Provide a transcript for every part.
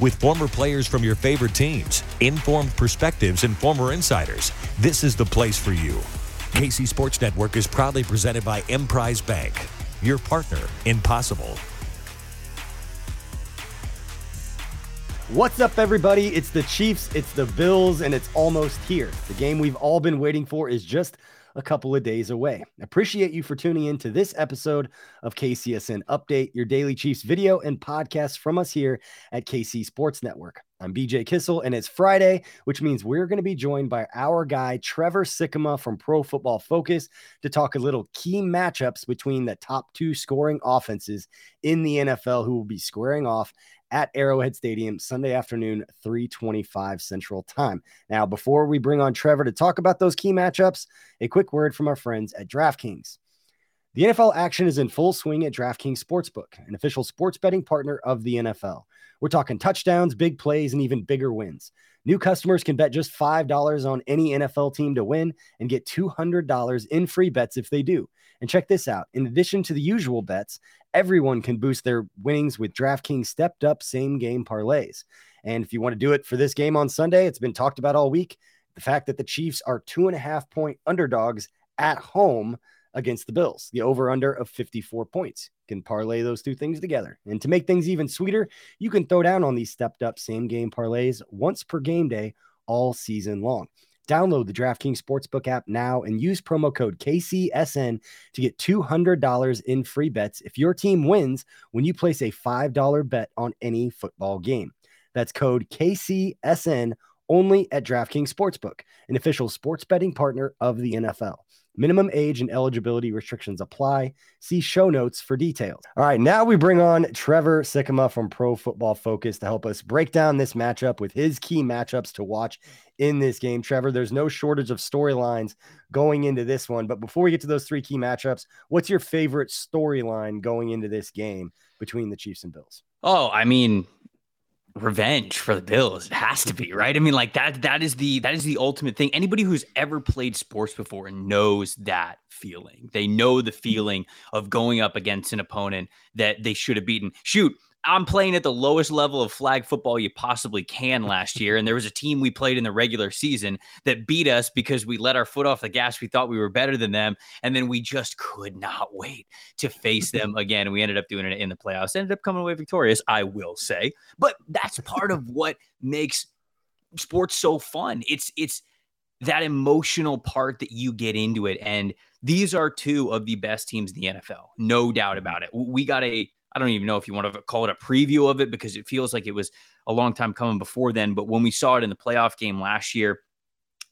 With former players from your favorite teams, informed perspectives, and former insiders, this is the place for you. KC Sports Network is proudly presented by Emprise Bank, your partner in possible. What's up, everybody? It's the Chiefs, it's the Bills, and it's almost here. The game we've all been waiting for is just a couple of days away. Appreciate you for tuning in to this episode of KCSN Update, your daily Chiefs video and podcast from us here at KC Sports Network. I'm BJ Kissel, and it's Friday, which means we're going to be joined by our guy, Trevor Sikkema from Pro Football Focus, to talk a little key matchups between the top two scoring offenses in the NFL who will be squaring off at Arrowhead Stadium Sunday afternoon, 325 Central Time. Now, before we bring on Trevor to talk about those key matchups, a quick word from our friends at DraftKings. The NFL action is in full swing at DraftKings Sportsbook, an official sports betting partner of the NFL. We're talking touchdowns, big plays, and even bigger wins. New customers can bet just $5 on any NFL team to win and get $200 in free bets if they do. And check this out in addition to the usual bets, everyone can boost their winnings with DraftKings stepped up same game parlays. And if you want to do it for this game on Sunday, it's been talked about all week. The fact that the Chiefs are two and a half point underdogs at home against the Bills, the over under of 54 points. can parlay those two things together. And to make things even sweeter, you can throw down on these stepped up same game parlays once per game day all season long. Download the DraftKings Sportsbook app now and use promo code KCSN to get $200 in free bets if your team wins when you place a $5 bet on any football game. That's code KCSN only at DraftKings Sportsbook, an official sports betting partner of the NFL. Minimum age and eligibility restrictions apply. See show notes for details. All right, now we bring on Trevor Sikkema from Pro Football Focus to help us break down this matchup with his key matchups to watch in this game. Trevor, there's no shortage of storylines going into this one. But before we get to those three key matchups, what's your favorite storyline going into this game between the Chiefs and Bills? Oh, I mean, revenge for the Bills. It has to be, right? I mean, like that that is the that is the ultimate thing. Anybody who's ever played sports before knows that feeling. They know the feeling of going up against an opponent that they should have beaten. Shoot, I'm playing at the lowest level of flag football you possibly can last year. And there was a team we played in the regular season that beat us because we let our foot off the gas. We thought we were better than them. And then we just could not wait to face them again. And we ended up doing it in the playoffs. Ended up coming away victorious, I will say. But that's part of what makes sports so fun. It's, it's, that emotional part that you get into it. And these are two of the best teams in the NFL, no doubt about it. We got a I don't even know if you want to call it a preview of it because it feels like it was a long time coming before then. But when we saw it in the playoff game last year,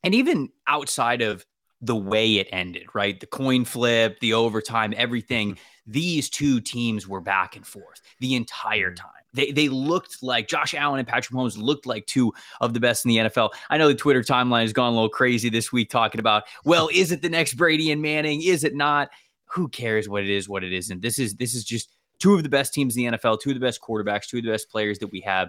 and even outside of the way it ended, right? The coin flip, the overtime, everything, mm-hmm. these two teams were back and forth the entire mm-hmm. time. They, they looked like Josh Allen and Patrick Mahomes looked like two of the best in the NFL. I know the Twitter timeline has gone a little crazy this week talking about, well, is it the next Brady and Manning? Is it not? Who cares what it is, what it isn't? This is this is just two of the best teams in the NFL, two of the best quarterbacks, two of the best players that we have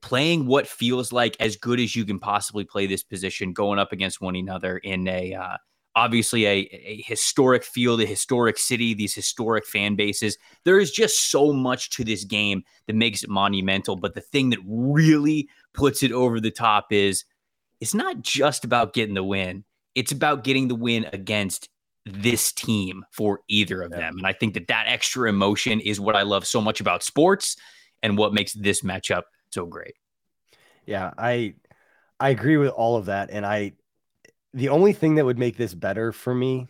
playing what feels like as good as you can possibly play this position going up against one another in a uh, obviously a, a historic field, a historic city, these historic fan bases. There is just so much to this game that makes it monumental. But the thing that really puts it over the top is it's not just about getting the win, it's about getting the win against this team for either of yeah. them. And I think that that extra emotion is what I love so much about sports and what makes this matchup so great. Yeah, I I agree with all of that and I the only thing that would make this better for me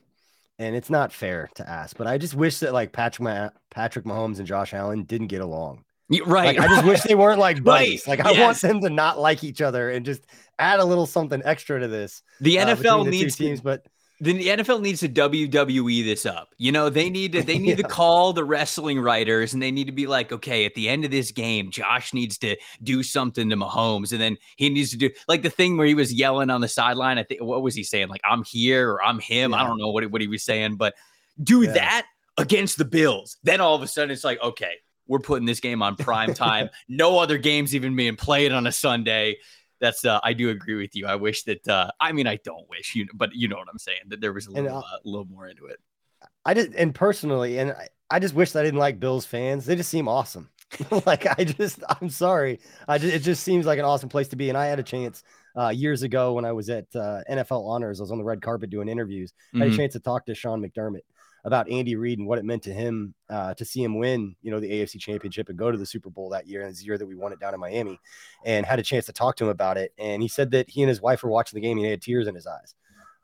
and it's not fair to ask, but I just wish that like Patrick Patrick Mahomes and Josh Allen didn't get along. Right. Like, I just wish they weren't like buddies. Right. Like I yes. want them to not like each other and just add a little something extra to this. The uh, NFL the needs teams, but the NFL needs to WWE this up. You know, they need to they need yeah. to call the wrestling writers and they need to be like, okay, at the end of this game, Josh needs to do something to Mahomes, and then he needs to do like the thing where he was yelling on the sideline. I think what was he saying? Like, I'm here or I'm him. Yeah. I don't know what what he was saying, but do yeah. that against the Bills. Then all of a sudden it's like, okay, we're putting this game on prime time. no other games even being played on a Sunday that's uh, I do agree with you. I wish that uh, I mean I don't wish you, but you know what I'm saying that there was a little, and, uh, little more into it. I just and personally, and I, I just wish I didn't like Bills fans. They just seem awesome. like I just, I'm sorry. I just, it just seems like an awesome place to be. And I had a chance uh, years ago when I was at uh, NFL Honors. I was on the red carpet doing interviews. Mm-hmm. I had a mm-hmm. chance to talk to Sean McDermott about Andy Reid and what it meant to him uh, to see him win, you know, the AFC Championship and go to the Super Bowl that year, and the year that we won it down in Miami, and had a chance to talk to him about it. And he said that he and his wife were watching the game, and he had tears in his eyes.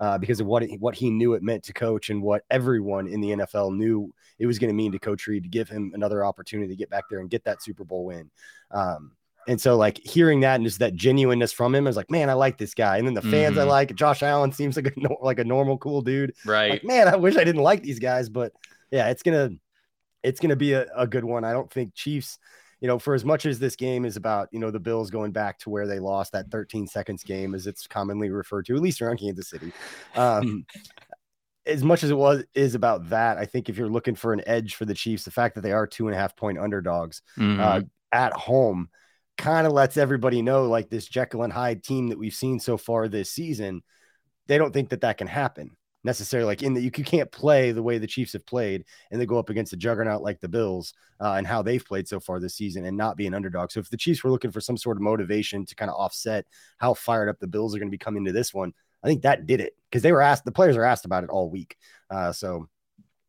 Uh, because of what it, what he knew it meant to coach and what everyone in the NFL knew it was going to mean to Coach Reid to give him another opportunity to get back there and get that Super Bowl win. Um, and so, like hearing that and just that genuineness from him, I was like, man, I like this guy. And then the fans mm-hmm. I like, Josh Allen seems like a like a normal, cool dude. Right. Like, man, I wish I didn't like these guys, but yeah, it's gonna it's gonna be a, a good one. I don't think Chiefs, you know, for as much as this game is about, you know, the Bills going back to where they lost that 13 seconds game, as it's commonly referred to, at least around Kansas City. Um, as much as it was is about that, I think if you're looking for an edge for the Chiefs, the fact that they are two and a half point underdogs mm-hmm. uh, at home kind of lets everybody know like this Jekyll and Hyde team that we've seen so far this season, they don't think that that can happen necessarily. Like in that you can't play the way the Chiefs have played and they go up against a juggernaut like the Bills uh, and how they've played so far this season and not be an underdog. So if the Chiefs were looking for some sort of motivation to kind of offset how fired up the Bills are going to be coming to this one, I think that did it because they were asked, the players are asked about it all week. Uh, so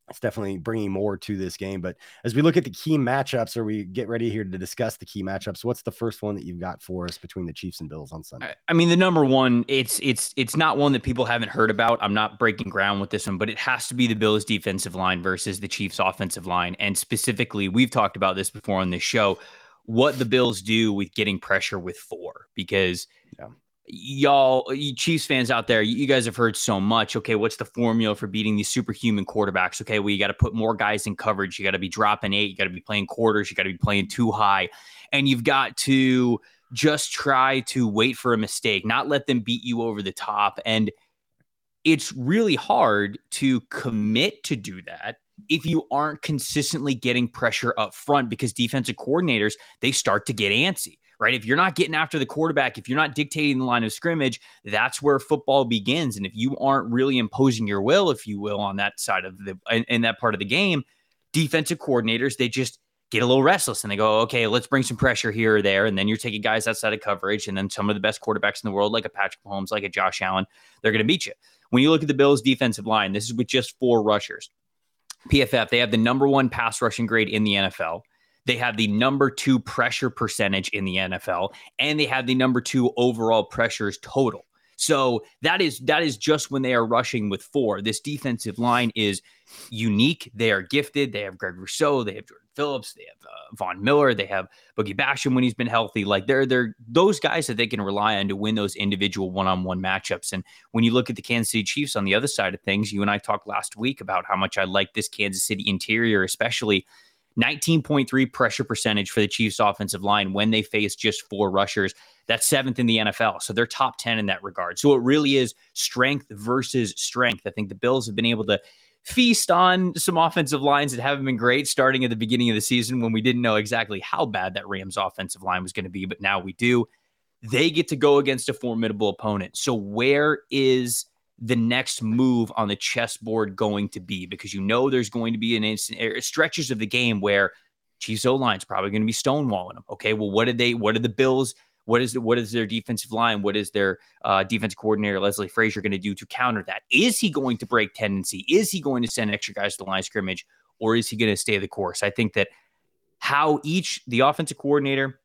it's definitely bringing more to this game. But as we look at the key matchups, or we get ready here to discuss the key matchups, what's the first one that you've got for us between the Chiefs and Bills on Sunday? I mean, the number one, it's it's it's not one that people haven't heard about. I'm not breaking ground with this one, but it has to be the Bills defensive line versus the Chiefs offensive line. And specifically, we've talked about this before on this show, what the Bills do with getting pressure with four, because yeah y'all uh, you chiefs fans out there you guys have heard so much okay what's the formula for beating these superhuman quarterbacks? Okay well you got to put more guys in coverage you got to be dropping eight you got to be playing quarters you got to be playing too high and you've got to just try to wait for a mistake not let them beat you over the top and it's really hard to commit to do that if you aren't consistently getting pressure up front because defensive coordinators they start to get antsy right? If you're not getting after the quarterback, if you're not dictating the line of scrimmage, that's where football begins. And if you aren't really imposing your will, if you will, on that side of the in, in that part of the game, defensive coordinators they just get a little restless and they go, okay, let's bring some pressure here or there. And then you're taking guys outside of coverage. And then some of the best quarterbacks in the world, like a Patrick Mahomes, like a Josh Allen, they're going to beat you. When you look at the Bills' defensive line, this is with just four rushers. PFF, they have the number one pass rushing grade in the NFL. They have the number two pressure percentage in the NFL, and they have the number two overall pressures total. So that is that is just when they are rushing with four. This defensive line is unique. They are gifted. They have Greg Rousseau. They have Jordan Phillips. They have uh, Von Miller. They have Boogie Basham when he's been healthy. Like they're they're those guys that they can rely on to win those individual one on one matchups. And when you look at the Kansas City Chiefs on the other side of things, you and I talked last week about how much I like this Kansas City interior, especially 19.3 pressure percentage for the Chiefs offensive line when they face just four rushers. That's seventh in the NFL. So they're top 10 in that regard. So it really is strength versus strength. I think the Bills have been able to feast on some offensive lines that haven't been great starting at the beginning of the season when we didn't know exactly how bad that Rams offensive line was going to be, but now we do. They get to go against a formidable opponent. So where is the next move on the chessboard going to be? Because you know there's going to be an instant er, stretches of the game where Chiefs O line's probably going to be stonewalling them. Okay, well, what did they? What did the Bills? What is what is their defensive line? What is their uh, defense coordinator Leslie Frazier going to do to counter that? Is he going to break tendency? Is he going to send extra guys to the line scrimmage, or is he going to stay the course? I think that how each the offensive coordinator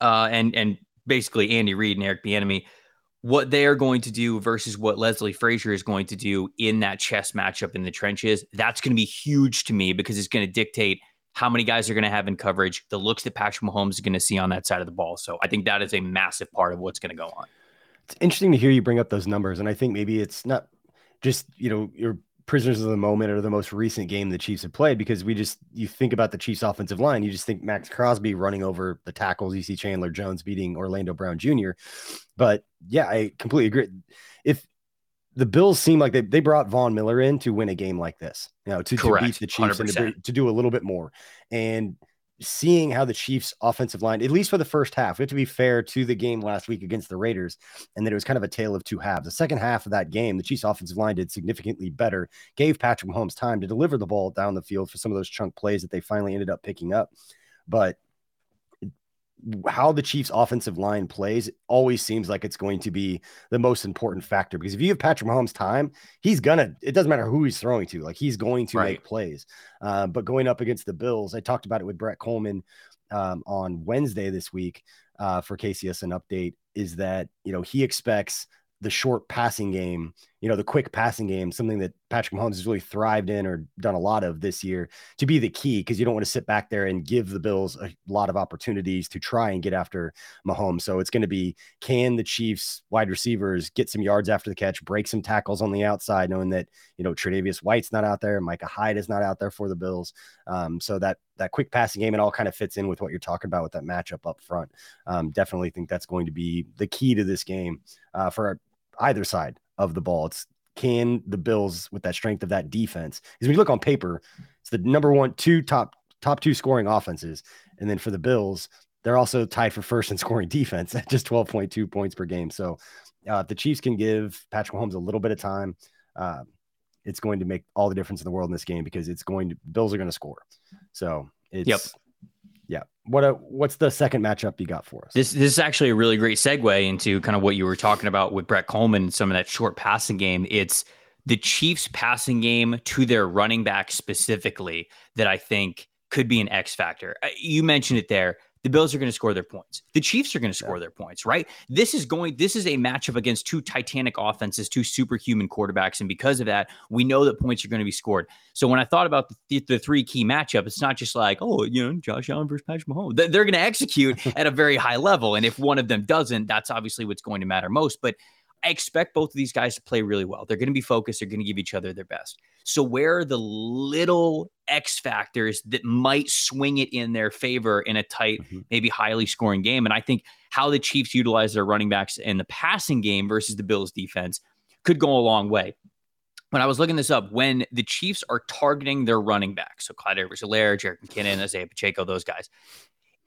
uh, and and basically Andy Reid and Eric Bieniemy what they are going to do versus what Leslie Frazier is going to do in that chess matchup in the trenches. That's going to be huge to me because it's going to dictate how many guys are going to have in coverage, the looks that Patrick Mahomes is going to see on that side of the ball. So I think that is a massive part of what's going to go on. It's interesting to hear you bring up those numbers. And I think maybe it's not just, you know, your prisoners of the moment or the most recent game the Chiefs have played because we just you think about the Chiefs offensive line, you just think Maxx Crosby running over the tackles, you see Chandler Jones beating Orlando Brown Jr. But yeah, I completely agree. If the Bills seem like they, they brought Von Miller in to win a game like this, you know, to, to beat the Chiefs 100%. and to, to do a little bit more. And seeing how the Chiefs offensive line, at least for the first half, we have to be fair to the game last week against the Raiders, and that it was kind of a tale of two halves. The second half of that game, the Chiefs offensive line did significantly better, gave Patrick Mahomes time to deliver the ball down the field for some of those chunk plays that they finally ended up picking up. But how the Chiefs offensive line plays always seems like it's going to be the most important factor because if you give Patrick Mahomes time, he's gonna. It doesn't matter who he's throwing to, like he's going to right. make plays. Uh, but going up against the Bills, I talked about it with Brett Coleman um, on Wednesday this week uh, for KCSN Update. Is that you know he expects the short passing game, you know, the quick passing game, something that Patrick Mahomes has really thrived in or done a lot of this year to be the key because you don't want to sit back there and give the Bills a lot of opportunities to try and get after Mahomes. So it's going to be can the Chiefs wide receivers get some yards after the catch, break some tackles on the outside, knowing that, you know, Tre'Davious White's not out there, Micah Hyde is not out there for the Bills. Um, so that that quick passing game, it all kind of fits in with what you're talking about with that matchup up front. Um, definitely think that's going to be the key to this game uh, for either side of the ball. It's can the Bills with that strength of that defense? Because when you look on paper, it's the number one, two top top two scoring offenses, and then for the Bills, they're also tied for first in scoring defense at just 12.2 points per game. So uh, if the Chiefs can give Patrick Mahomes a little bit of time, uh, it's going to make all the difference in the world in this game because it's going to Bills are going to score. So it's yep. Yeah. What a, what's the second matchup you got for us? This this is actually a really great segue into kind of what you were talking about with Brett Coleman and some of that short passing game. It's the Chiefs passing game to their running back specifically that I think could be an X factor. Uh, you mentioned it there the Bills are going to score their points. The Chiefs are going to score yeah. their points, right? This is going this is a matchup against two titanic offenses, two superhuman quarterbacks and because of that, we know that points are going to be scored. So when I thought about the, the three key matchup, it's not just like, oh, you know, Josh Allen versus Patrick Mahomes. They're going to execute at a very high level and if one of them doesn't, that's obviously what's going to matter most, but I expect both of these guys to play really well. They're going to be focused. They're going to give each other their best. So, where are the little X factors that might swing it in their favor in a tight, mm-hmm. maybe highly scoring game? And I think how the Chiefs utilize their running backs in the passing game versus the Bills defense could go a long way. When I was looking this up, when the Chiefs are targeting their running backs, so Clyde Edwards-Helaire, Jerick McKinnon, Isaiah Pacheco, those guys,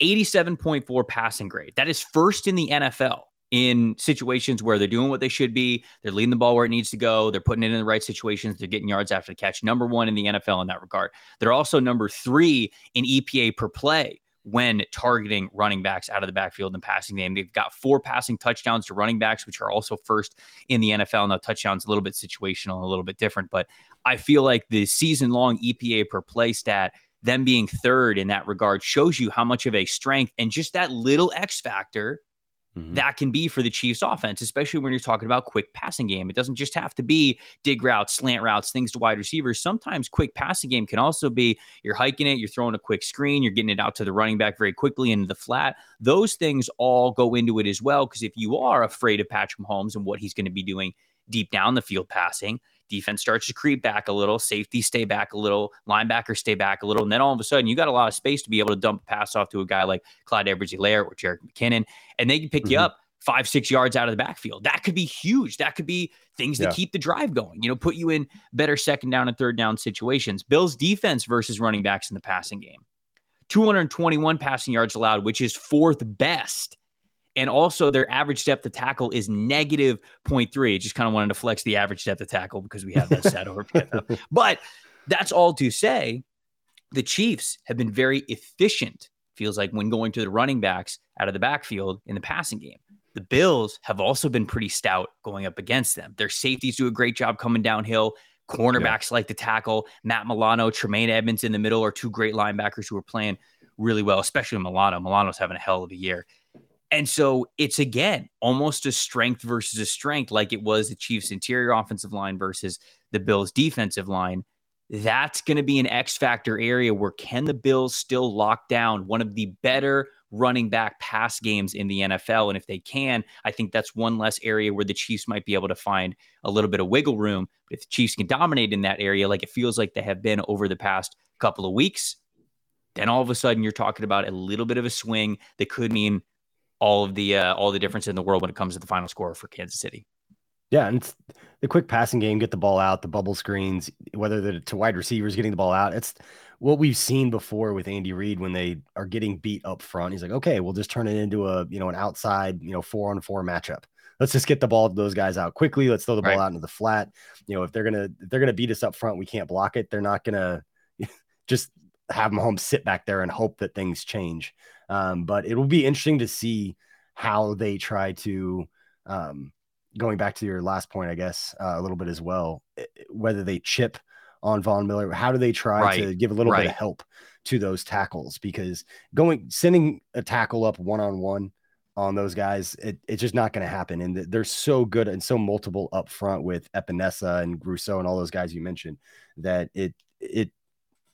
87.4 passing grade. That is first in the NFL in situations where they're doing what they should be. They're leading the ball where it needs to go. They're putting it in the right situations. They're getting yards after the catch. Number one in the NFL in that regard. They're also number three in EPA per play when targeting running backs out of the backfield and passing game. They've got four passing touchdowns to running backs, which are also first in the NFL. Now, touchdowns a little bit situational, a little bit different, but I feel like the season long EPA per play stat them being third in that regard shows you how much of a strength and just that little X factor Mm-hmm. That can be for the Chiefs offense, especially when you're talking about quick passing game. It doesn't just have to be dig routes, slant routes, things to wide receivers. Sometimes quick passing game can also be you're hiking it, you're throwing a quick screen, you're getting it out to the running back very quickly into the flat. Those things all go into it as well. Because if you are afraid of Patrick Mahomes and what he's going to be doing deep down the field passing, defense starts to creep back a little, safety stay back a little, linebacker stay back a little, and then all of a sudden you got a lot of space to be able to dump a pass off to a guy like Clyde Edwards-Helaire or Jerick McKinnon, and they can pick mm-hmm. you up five, six yards out of the backfield. That could be huge. That could be things that yeah. keep the drive going, you know, put you in better second down and third down situations. Bills defense versus running backs in the passing game. 221 passing yards allowed, which is fourth best And also, their average depth of tackle is negative 0.3. Just kind of wanted to flex the average depth of tackle because we have that set over PFF. But that's all to say the Chiefs have been very efficient, feels like, when going to the running backs out of the backfield in the passing game. The Bills have also been pretty stout going up against them. Their safeties do a great job coming downhill. Cornerbacks yeah. like to tackle. Matt Milano, Tremaine Edmunds in the middle are two great linebackers who are playing really well, especially Milano. Milano's having a hell of a year. And so it's again almost a strength versus a strength, like it was the Chiefs' interior offensive line versus the Bills' defensive line. That's going to be an X factor area where can the Bills still lock down one of the better running back pass games in the NFL? And if they can, I think that's one less area where the Chiefs might be able to find a little bit of wiggle room. But if the Chiefs can dominate in that area, like it feels like they have been over the past couple of weeks, then all of a sudden you're talking about a little bit of a swing that could mean all of the uh, all the difference in the world when it comes to the final score for Kansas City. Yeah, and the quick passing game, get the ball out, the bubble screens, whether the to wide receivers getting the ball out. It's what we've seen before with Andy Reid when they are getting beat up front. He's like, okay, we'll just turn it into a you know an outside you know four on four matchup. Let's just get the ball those guys out quickly. Let's throw the ball right. out into the flat. You know, if they're gonna if they're gonna beat us up front, we can't block it. They're not gonna just have Mahomes sit back there and hope that things change. Um, but it will be interesting to see how they try to um, going back to your last point, I guess uh, a little bit as well, eh, eh, whether they chip on Von Miller, how do they try right. to give a little right. bit of help to those tackles? Because going sending a tackle up one on one on those guys, it, it's just not going to happen. And they're so good and so multiple up front with Epenesa and Rousseau and all those guys you mentioned that it it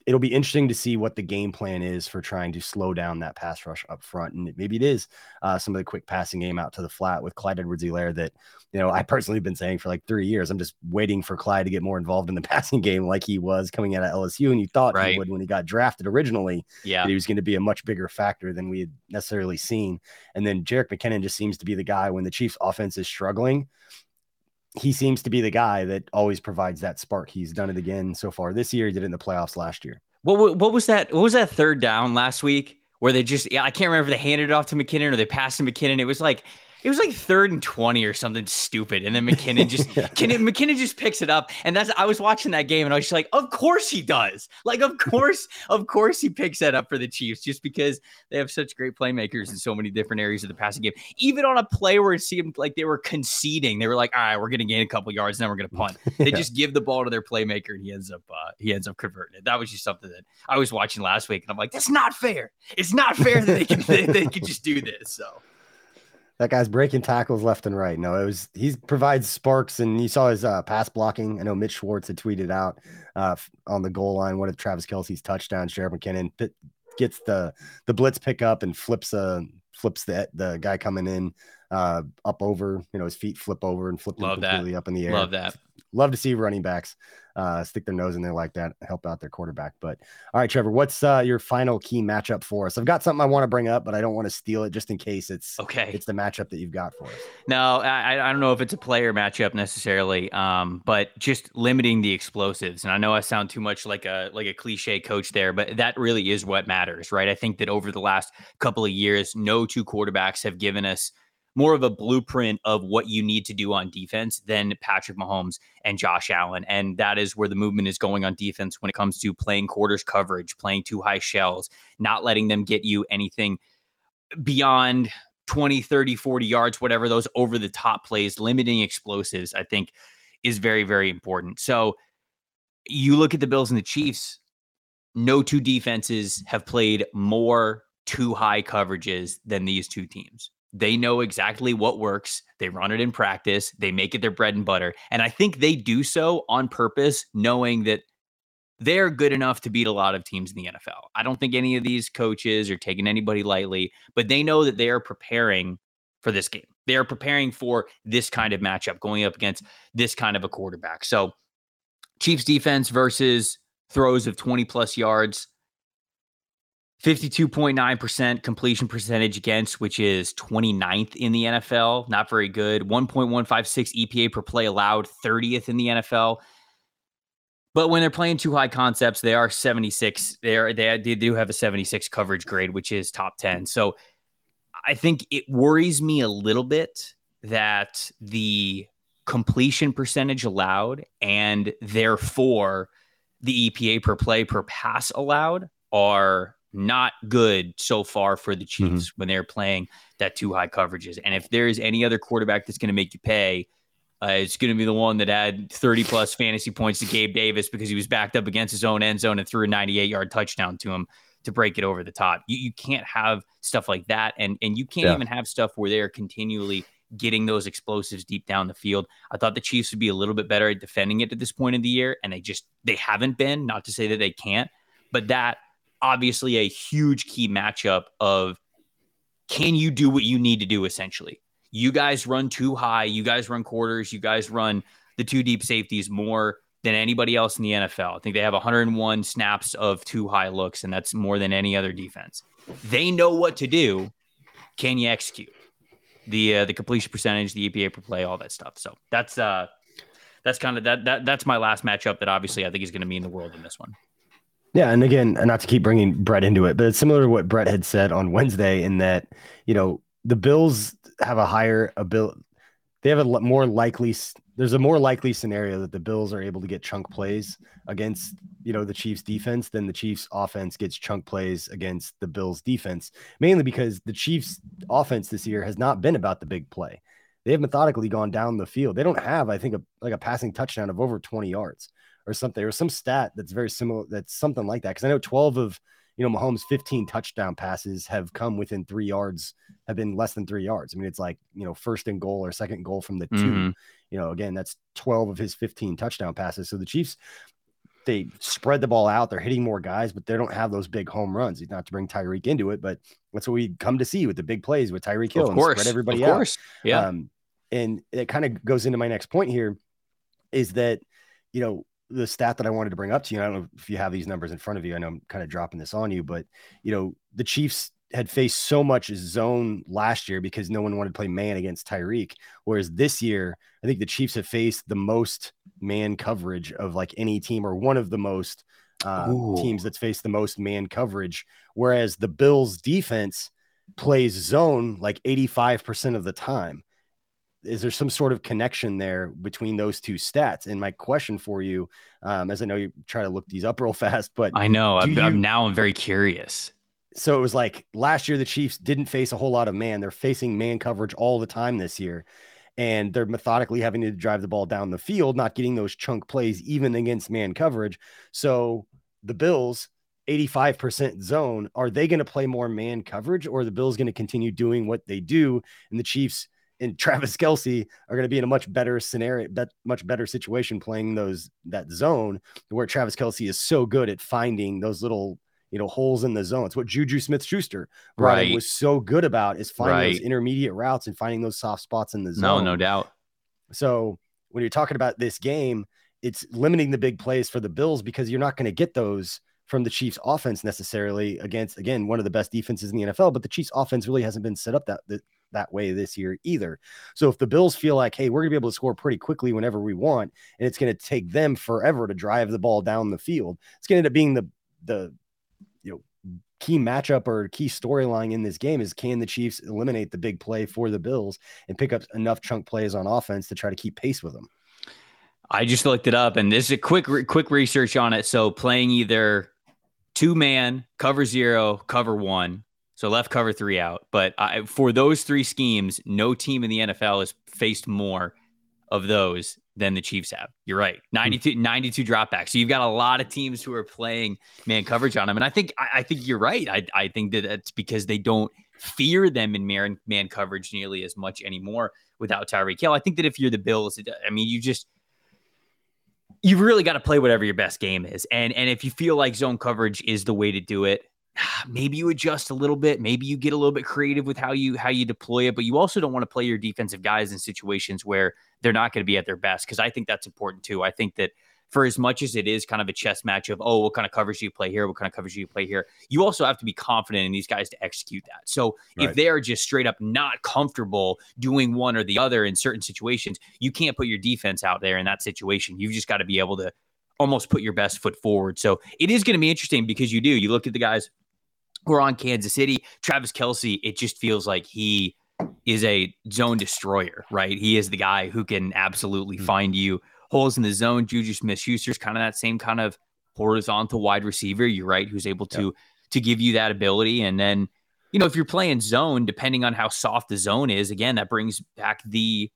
it'll be interesting to see what the game plan is for trying to slow down that pass rush up front. And maybe it is uh, some of the quick passing game out to the flat with Clyde Edwards Helaire that, you know, I personally have been saying for like three years. I'm just waiting for Clyde to get more involved in the passing game like he was coming out of LSU. And you thought right. he would when he got drafted originally. Yeah. he was going to be a much bigger factor than we had necessarily seen. And then Jerick McKinnon just seems to be the guy when the Chiefs offense is struggling he seems to be the guy that always provides that spark. He's done it again so far this year. He did it in the playoffs last year. What what was that? What was that third down last week where they just? Yeah, I can't remember if they handed it off to McKinnon or they passed to McKinnon. It was like it was like third and 20 or something stupid. And then McKinnon just yeah. McKinnon just picks it up. And that's I was watching that game and I was just like, of course he does. Like, of course, of course he picks that up for the Chiefs just because they have such great playmakers in so many different areas of the passing game. Even on a play where it seemed like they were conceding, they were like, all right, we're gonna gain a couple yards, and then we're gonna punt. They yeah. just give the ball to their playmaker and he ends up uh, he ends up converting it. That was just something that I was watching last week, and I'm like, that's not fair. It's not fair that they can they, they can just do this. So that guy's breaking tackles left and right. No, it was he provides sparks, and you saw his uh, pass blocking. I know Mitch Schwartz had tweeted out uh, on the goal line one of Travis Kelce's touchdowns. Jerick McKinnon gets the the blitz pickup and flips uh flips the the guy coming in uh up over. You know his feet flip over and flip completely that. up in the air. Love that. Love to see running backs uh, stick their nose in there like that, help out their quarterback. But all right, Trevor, what's uh, your final key matchup for us? I've got something I want to bring up, but I don't want to steal it just in case it's okay. It's the matchup that you've got for us. No, I, I don't know if it's a player matchup necessarily, um, but just limiting the explosives. And I know I sound too much like a like a cliche coach there, but that really is what matters, right? I think that over the last couple of years, no two quarterbacks have given us more of a blueprint of what you need to do on defense than Patrick Mahomes and Josh Allen. And that is where the movement is going on defense when it comes to playing quarters coverage, playing two high shells, not letting them get you anything beyond 20, 30, 40 yards, whatever those over the top plays, limiting explosives, I think is very, very important. So you look at the Bills and the Chiefs, no two defenses have played more two high coverages than these two teams. They know exactly what works. They run it in practice. They make it their bread and butter. And I think they do so on purpose, knowing that they're good enough to beat a lot of teams in the NFL. I don't think any of these coaches are taking anybody lightly, but they know that they are preparing for this game. They are preparing for this kind of matchup going up against this kind of a quarterback. So, Chiefs defense versus throws of 20 plus yards. 52.9% completion percentage against, which is 29th in the NFL. Not very good. 1.156 EPA per play allowed, 30th in the NFL. But when they're playing two high concepts, they are 76. They are they, they do have a 76 coverage grade, which is top 10. So I think it worries me a little bit that the completion percentage allowed and therefore the EPA per play per pass allowed are not good so far for the mm-hmm. Chiefs mm-hmm. when they're playing that two high coverages. And if there is any other quarterback that's going to make you pay, uh, it's going to be the one that had 30 plus fantasy points to Gabe Davis because he was backed up against his own end zone and threw a 98 yard touchdown to him to break it over the top. You, you can't have stuff like that. And, and you can't yeah. even have stuff where they're continually getting those explosives deep down the field. I thought the Chiefs would be a little bit better at defending it at this point in the year. And they just, they haven't been, not to say that they can't, but that obviously a huge key matchup of can you do what you need to do essentially? You guys run too high, you guys run quarters, you guys run the two deep safeties more than anybody else in the NFL. I think they have 101 snaps of two high looks, and that's more than any other defense. They know what to do. Can you execute the uh, the completion percentage, the EPA per play, all that stuff? So that's uh that's kind of that that that's my last matchup that obviously I think is going to mean the world in this one. Yeah, and again, not to keep bringing Brett into it, but it's similar to what Brett had said on Wednesday in that you know the Bills have a higher ability. They have a more likely. There's a more likely scenario that the Bills are able to get chunk plays against you know the Chiefs defense than the Chiefs offense gets chunk plays against the Bills defense. Mainly because the Chiefs offense this year has not been about the big play. They have methodically gone down the field. They don't have, I think, a, like a passing touchdown of over 20 yards or something, or some stat that's very similar. That's something like that. Because I know 12 of you know Mahomes' 15 touchdown passes have come within three yards, have been less than three yards. I mean, it's like you know first and goal or second goal from the 2 mm-hmm. You know, again, that's 12 of his 15 touchdown passes. So the Chiefs, they spread the ball out. They're hitting more guys, but they don't have those big home runs. Not to bring Tyreek into it, but that's what we come to see with the big plays with Tyreek Hill of course, and spread everybody of course. out. Yeah. Um, and it kind of goes into my next point here is that, you know, the stat that I wanted to bring up to you, I don't know if you have these numbers in front of you. I know I'm kind of dropping this on you, but you know, the Chiefs had faced so much zone last year because no one wanted to play man against Tyreek. Whereas this year, I think the Chiefs have faced the most man coverage of like any team or one of the most uh, teams that's faced the most man coverage. Whereas the Bills defense plays zone like 85% of the time is there some sort of connection there between those two stats? And my question for you, um, as I know you try to look these up real fast, but I know I'm, you, I'm now I'm very curious. So it was like last year the Chiefs didn't face a whole lot of man. They're facing man coverage all the time this year. And they're methodically having to drive the ball down the field, not getting those chunk plays even against man coverage. So the Bills, 85% zone, are they going to play more man coverage or the Bills going to continue doing what they do? And the Chiefs and Travis Kelsey are going to be in a much better scenario, bet, much better situation playing those that zone where Travis Kelce is so good at finding those little you know holes in the zone. It's what Juju Smith Schuster right. was so good about is finding right. those intermediate routes and finding those soft spots in the zone. No, no doubt. So when you're talking about this game, it's limiting the big plays for the Bills because you're not going to get those from the Chiefs offense necessarily against again one of the best defenses in the NFL, but the Chiefs offense really hasn't been set up that, that that way this year either. So if the Bills feel like, hey, we're going to be able to score pretty quickly whenever we want, and it's going to take them forever to drive the ball down the field, it's going to end up being the the you know key matchup or key storyline in this game is can the Chiefs eliminate the big play for the Bills and pick up enough chunk plays on offense to try to keep pace with them. I just looked it up, and this is a quick quick research on it. So playing either two man, cover zero, cover one, so left cover three out. But I, for those three schemes, no team in the NFL has faced more of those than the Chiefs have. You're right. Hmm. 92, 92 dropbacks. So you've got a lot of teams who are playing man coverage on them. And I think I, I think you're right. I, I think that it's because they don't fear them in man, man coverage nearly as much anymore without Tyreek Hill. I think that if you're the Bills, I mean, you just you've really got to play whatever your best game is. And and if you feel like zone coverage is the way to do it, maybe you adjust a little bit maybe you get a little bit creative with how you how you deploy it but you also don't want to play your defensive guys in situations where they're not going to be at their best because i think that's important too i think that for as much as it is kind of a chess match of oh what kind of covers do you play here what kind of covers do you play here you also have to be confident in these guys to execute that so right. if they are just straight up not comfortable doing one or the other in certain situations you can't put your defense out there in that situation you've just got to be able to almost put your best foot forward so it is going to be interesting because you do you look at the guys who are on Kansas City. Travis Kelce, it just feels like he is a zone destroyer, right? He is the guy who can absolutely mm-hmm. find you holes in the zone. Juju Smith Schuster's kind of that same kind of horizontal wide receiver. You're right, who's able to to give you that ability. And then, you know, if you're playing zone, depending on how soft the zone is, again, that brings back the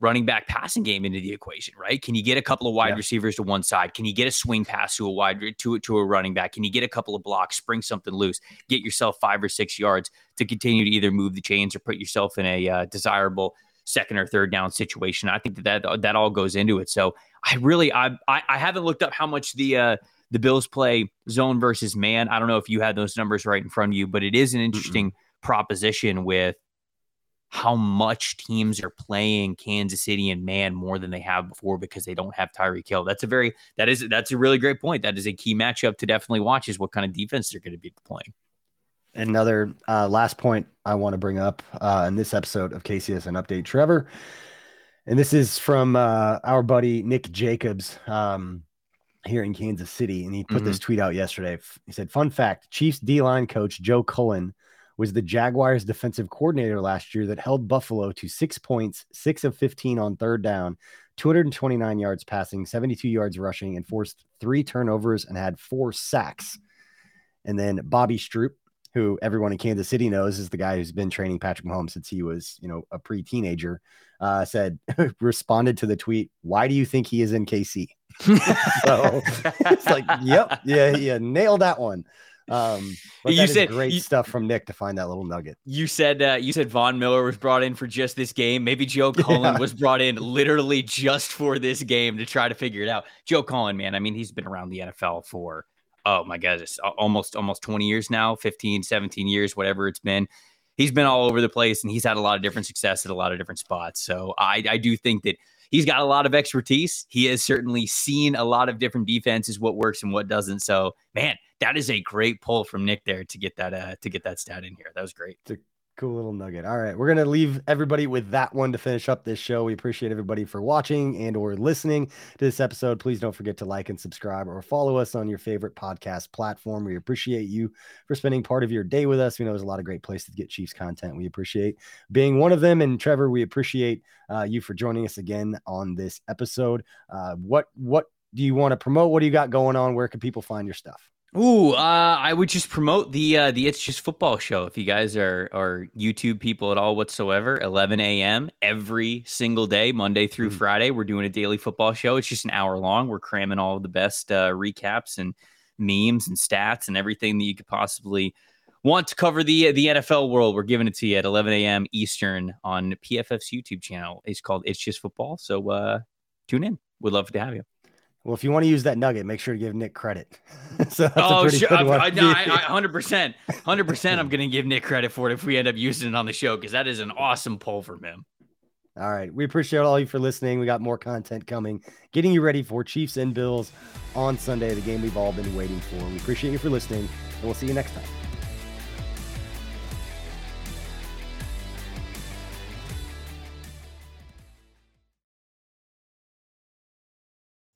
running back passing game into the equation, right? Can you get a couple of wide yeah. receivers to one side? Can you get a swing pass to a wide to to a running back? Can you get a couple of blocks, spring something loose, get yourself five or six yards to continue to either move the chains or put yourself in a uh, desirable second or third down situation? I think that, that that all goes into it. So I really I I, I haven't looked up how much the uh, the Bills play zone versus man. I don't know if you had those numbers right in front of you, but it is an interesting mm-hmm. proposition with how much teams are playing Kansas City and man more than they have before because they don't have Tyreek Hill. That's a very that is that's a really great point. That is a key matchup to definitely watch is what kind of defense they're going to be playing. Another uh, last point I want to bring up uh, in this episode of KCSN Update, Trevor, and this is from uh, our buddy Nick Jacobs um, here in Kansas City, and he put mm-hmm. this tweet out yesterday. He said, "Fun fact: Chiefs D line coach Joe Cullen." was the Jaguars defensive coordinator last year that held Buffalo to six points, six of 15 on third down, 229 yards passing, 72 yards rushing, and forced three turnovers and had four sacks. And then Bobby Stroupe, who everyone in Kansas City knows is the guy who's been training Patrick Mahomes since he was, you know, a pre-teenager, uh, said responded to the tweet, "Why do you think he is in KC?" so it's like, yep, yeah, yeah, nailed that one. Um, you said great you, stuff from Nick to find that little nugget. You said uh, you said Von Miller was brought in for just this game. Maybe Joe Cullen yeah. was brought in literally just for this game to try to figure it out. Joe Cullen, man, I mean, he's been around the NFL for oh my god, it's almost almost 20 years now, 15, 17 years, whatever it's been. He's been all over the place and he's had a lot of different success at a lot of different spots. So I, I do think that he's got a lot of expertise. He has certainly seen a lot of different defenses, what works and what doesn't. So, man, that is a great pull from Nick there to get that uh, to get that stat in here. That was great. It's a cool little nugget. All right, we're gonna leave everybody with that one to finish up this show. We appreciate everybody for watching and or listening to this episode. Please don't forget to like and subscribe or follow us on your favorite podcast platform. We appreciate you for spending part of your day with us. We know there's a lot of great places to get Chiefs content. We appreciate being one of them. And Trevor, we appreciate uh, you for joining us again on this episode. Uh, what what do you want to promote? What do you got going on? Where can people find your stuff? Ooh, uh, I would just promote the uh, the It's Just Football show. If you guys are are YouTube people at all whatsoever, 11 a.m. every single day, Monday through mm-hmm. Friday, we're doing a daily football show. It's just an hour long. We're cramming all of the best uh, recaps and memes and stats and everything that you could possibly want to cover the the NFL world. We're giving it to you at 11 a.m. Eastern on PFF's YouTube channel. It's called It's Just Football. So uh, tune in. We'd love to have you. Well, if you want to use that nugget, make sure to give Nick credit. so oh, sure. I, I, 100%. 100% I'm going to give Nick credit for it if we end up using it on the show because that is an awesome pull from him. All right. We appreciate all you for listening. We got more content coming, getting you ready for Chiefs and Bills on Sunday, the game we've all been waiting for. We appreciate you for listening, and we'll see you next time.